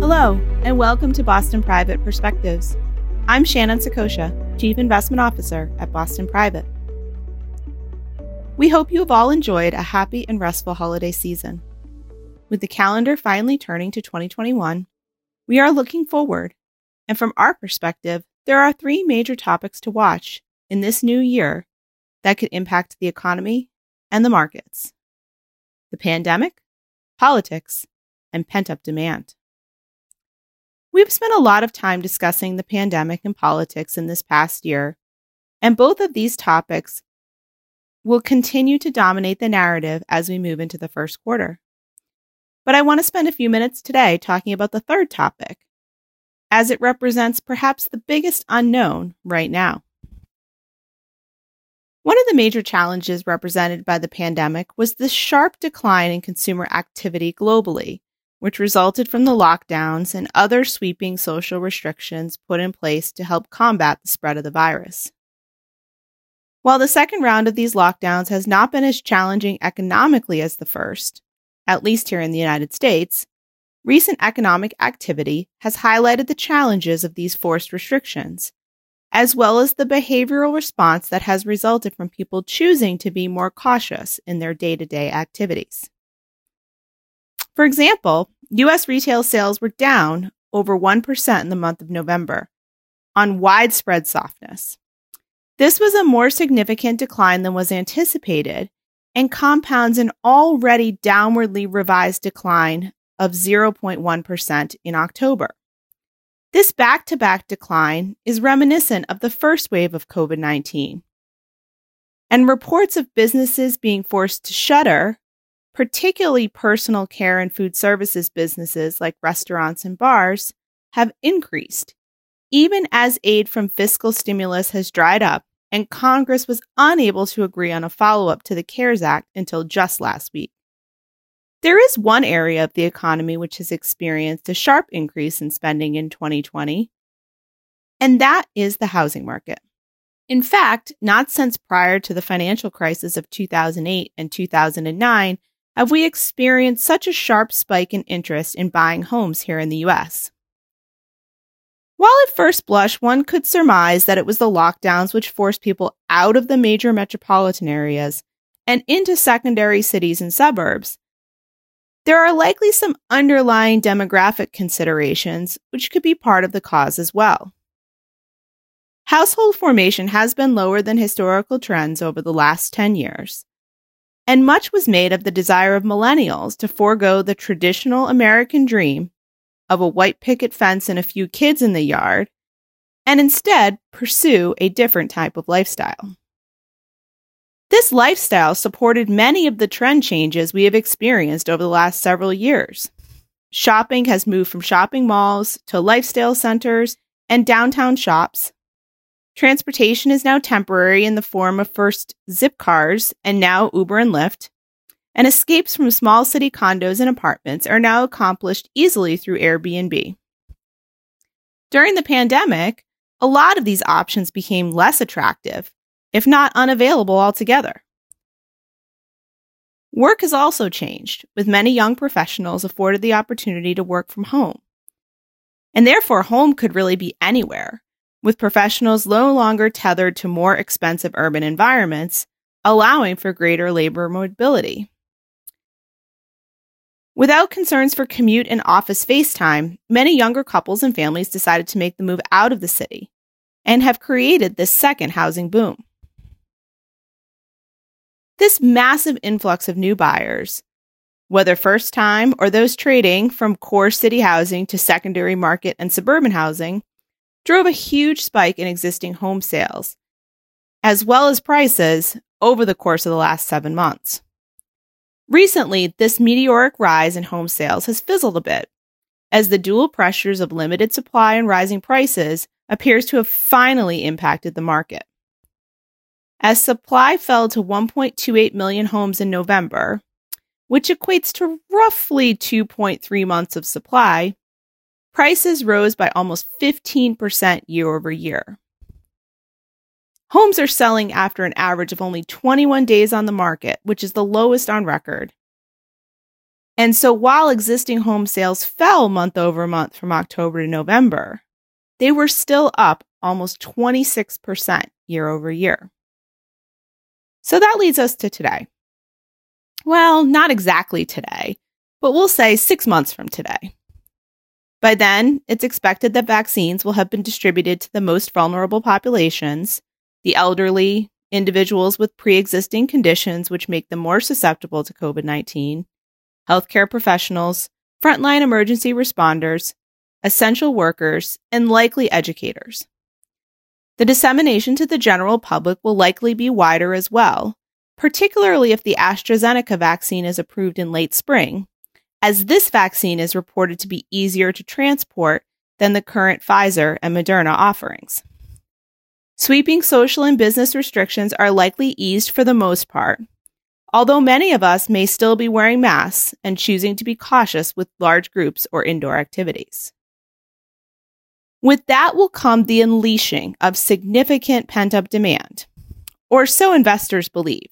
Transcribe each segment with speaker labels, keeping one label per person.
Speaker 1: Hello, and welcome to Boston Private Perspectives. I'm Shannon Saccocia, Chief Investment Officer at Boston Private. We hope you have all enjoyed a happy and restful holiday season. With the calendar finally turning to 2021, we are looking forward, and from our perspective, there are three major topics to watch in this new year that could impact the economy and the markets the pandemic, politics, and pent up demand. We've spent a lot of time discussing the pandemic and politics in this past year, and both of these topics will continue to dominate the narrative as we move into the first quarter. But I want to spend a few minutes today talking about the third topic, as it represents perhaps the biggest unknown right now. One of the major challenges represented by the pandemic was the sharp decline in consumer activity globally, which resulted from the lockdowns and other sweeping social restrictions put in place to help combat the spread of the virus. While the second round of these lockdowns has not been as challenging economically as the first, at least here in the United States, recent economic activity has highlighted the challenges of these forced restrictions, as well as the behavioral response that has resulted from people choosing to be more cautious in their day to day activities. For example, US retail sales were down over 1% in the month of November on widespread softness. This was a more significant decline than was anticipated and compounds an already downwardly revised decline of 0.1% in October. This back to back decline is reminiscent of the first wave of COVID 19. And reports of businesses being forced to shutter particularly personal care and food services businesses like restaurants and bars, have increased, even as aid from fiscal stimulus has dried up and Congress was unable to agree on a follow up to the CARES Act until just last week. There is one area of the economy which has experienced a sharp increase in spending in 2020, and that is the housing market. In fact, not since prior to the financial crisis of 2008 and 2009 have we experienced such a sharp spike in interest in buying homes here in the US. While at first blush one could surmise that it was the lockdowns which forced people out of the major metropolitan areas and into secondary cities and suburbs, there are likely some underlying demographic considerations which could be part of the cause as well. Household formation has been lower than historical trends over the last 10 years, and much was made of the desire of millennials to forego the traditional American dream of a white picket fence and a few kids in the yard and instead pursue a different type of lifestyle. This lifestyle supported many of the trend changes we have experienced over the last several years. Shopping has moved from shopping malls to lifestyle centers and downtown shops, Transportation is now temporary in the form of first Zipcars and now Uber and Lyft. And escapes from small city condos and apartments are now accomplished easily through Airbnb. During the pandemic, a lot of these options became less attractive, if not unavailable altogether. Work has also changed, with many young professionals afforded the opportunity to work from home. And therefore, home could really be anywhere, with professionals no longer tethered to more expensive urban environments, allowing for greater labor mobility. Without concerns for commute and office face time, many younger couples and families decided to make the move out of the city and have created this second housing boom. This massive influx of new buyers, whether first time or those trading from core city housing to secondary market and suburban housing, drove a huge spike in existing home sales, as well as prices, over the course of the last seven months. Recently, this meteoric rise in home sales has fizzled a bit, as the dual pressures of limited supply and rising prices appears to have finally impacted the market. As supply fell to 1.28 million homes in November, which equates to roughly 2.3 months of supply, Prices rose by almost 15% year over year. Homes are selling after an average of only 21 days on the market, which is the lowest on record. And so while existing home sales fell month over month from October to November, they were still up almost 26% year over year. So that leads us to today. Well, not exactly today, but we'll say six months from today. By then, it's expected that vaccines will have been distributed to the most vulnerable populations, the elderly, individuals with pre existing conditions which make them more susceptible to COVID 19, healthcare professionals, frontline emergency responders, essential workers, and likely educators. The dissemination to the general public will likely be wider as well, particularly if the AstraZeneca vaccine is approved in late spring, as this vaccine is reported to be easier to transport than the current Pfizer and Moderna offerings. Sweeping social and business restrictions are likely eased for the most part, although many of us may still be wearing masks and choosing to be cautious with large groups or indoor activities. With that will come the unleashing of significant pent up demand, or so investors believe.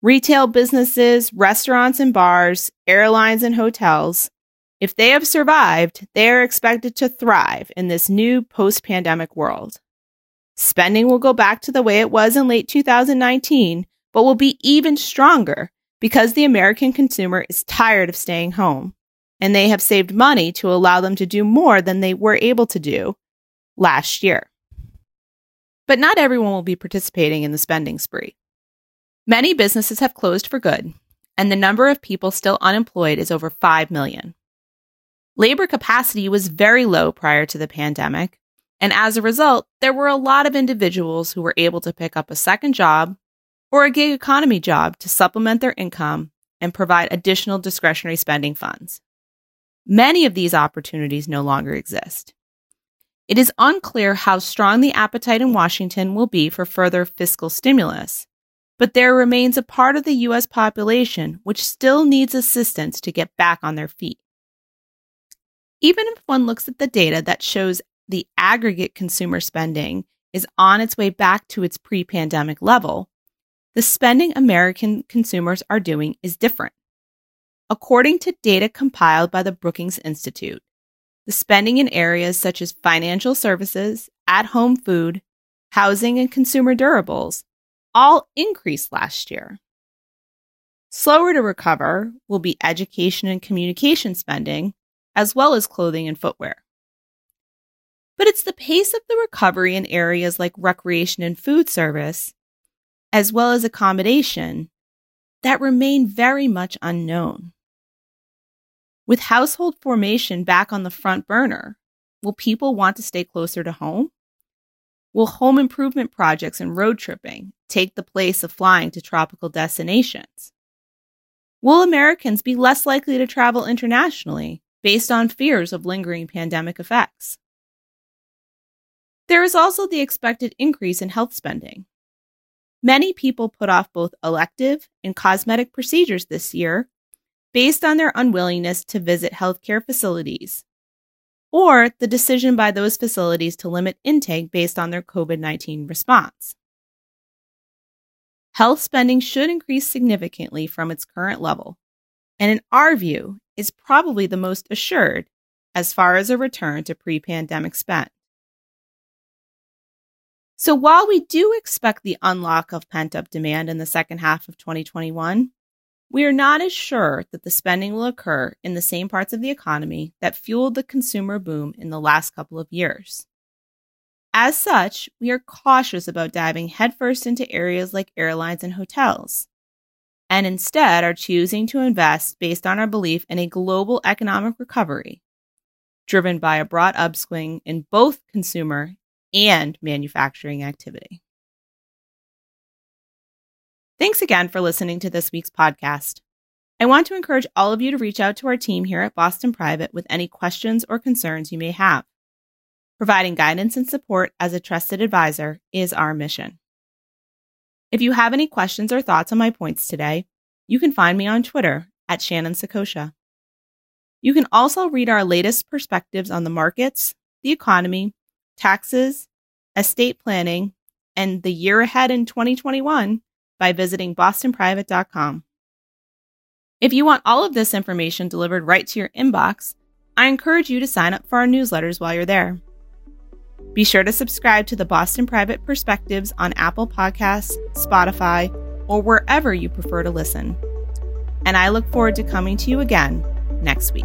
Speaker 1: Retail businesses, restaurants and bars, airlines and hotels, if they have survived, they are expected to thrive in this new post pandemic world. Spending will go back to the way it was in late 2019, but will be even stronger because the American consumer is tired of staying home and they have saved money to allow them to do more than they were able to do last year. But not everyone will be participating in the spending spree. Many businesses have closed for good, and the number of people still unemployed is over 5 million. Labor capacity was very low prior to the pandemic, and as a result, there were a lot of individuals who were able to pick up a second job or a gig economy job to supplement their income and provide additional discretionary spending funds. Many of these opportunities no longer exist. It is unclear how strong the appetite in Washington will be for further fiscal stimulus, but there remains a part of the U.S. population which still needs assistance to get back on their feet. Even if one looks at the data that shows the aggregate consumer spending is on its way back to its pre pandemic level, the spending American consumers are doing is different. According to data compiled by the Brookings Institute, the spending in areas such as financial services, at home food, housing, and consumer durables all increased last year. Slower to recover will be education and communication spending, as well as clothing and footwear. But it's the pace of the recovery in areas like recreation and food service, as well as accommodation, that remain very much unknown. With household formation back on the front burner, will people want to stay closer to home? Will home improvement projects and road tripping take the place of flying to tropical destinations? Will Americans be less likely to travel internationally based on fears of lingering pandemic effects? There is also the expected increase in health spending. Many people put off both elective and cosmetic procedures this year based on their unwillingness to visit healthcare facilities or the decision by those facilities to limit intake based on their COVID 19 response. Health spending should increase significantly from its current level, and in our view, is probably the most assured as far as a return to pre pandemic spend. So while we do expect the unlock of pent up demand in the second half of 2021, we are not as sure that the spending will occur in the same parts of the economy that fueled the consumer boom in the last couple of years. As such, we are cautious about diving headfirst into areas like airlines and hotels, and instead are choosing to invest based on our belief in a global economic recovery, driven by a broad upswing in both consumer and manufacturing activity. Thanks again for listening to this week's podcast. I want to encourage all of you to reach out to our team here at Boston Private with any questions or concerns you may have. Providing guidance and support as a trusted advisor is our mission. If you have any questions or thoughts on my points today, you can find me on Twitter at Shannon Saccocia. You can also read our latest perspectives on the markets, the economy, taxes, estate planning, and the year ahead in 2021 by visiting bostonprivate.com. If you want all of this information delivered right to your inbox, I encourage you to sign up for our newsletters while you're there. Be sure to subscribe to the Boston Private Perspectives on Apple Podcasts, Spotify, or wherever you prefer to listen. And I look forward to coming to you again next week.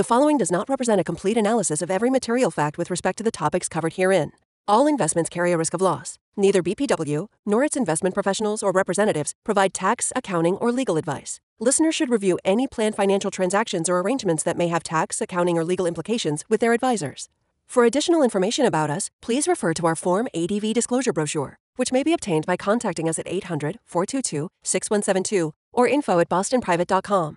Speaker 2: The following does not represent a complete analysis of every material fact with respect to the topics covered herein. All investments carry a risk of loss. Neither BPW nor its investment professionals or representatives provide tax, accounting, or legal advice. Listeners should review any planned financial transactions or arrangements that may have tax, accounting, or legal implications with their advisors. For additional information about us, please refer to our Form ADV disclosure brochure, which may be obtained by contacting us at 800 422 6172 or info at bostonprivate.com.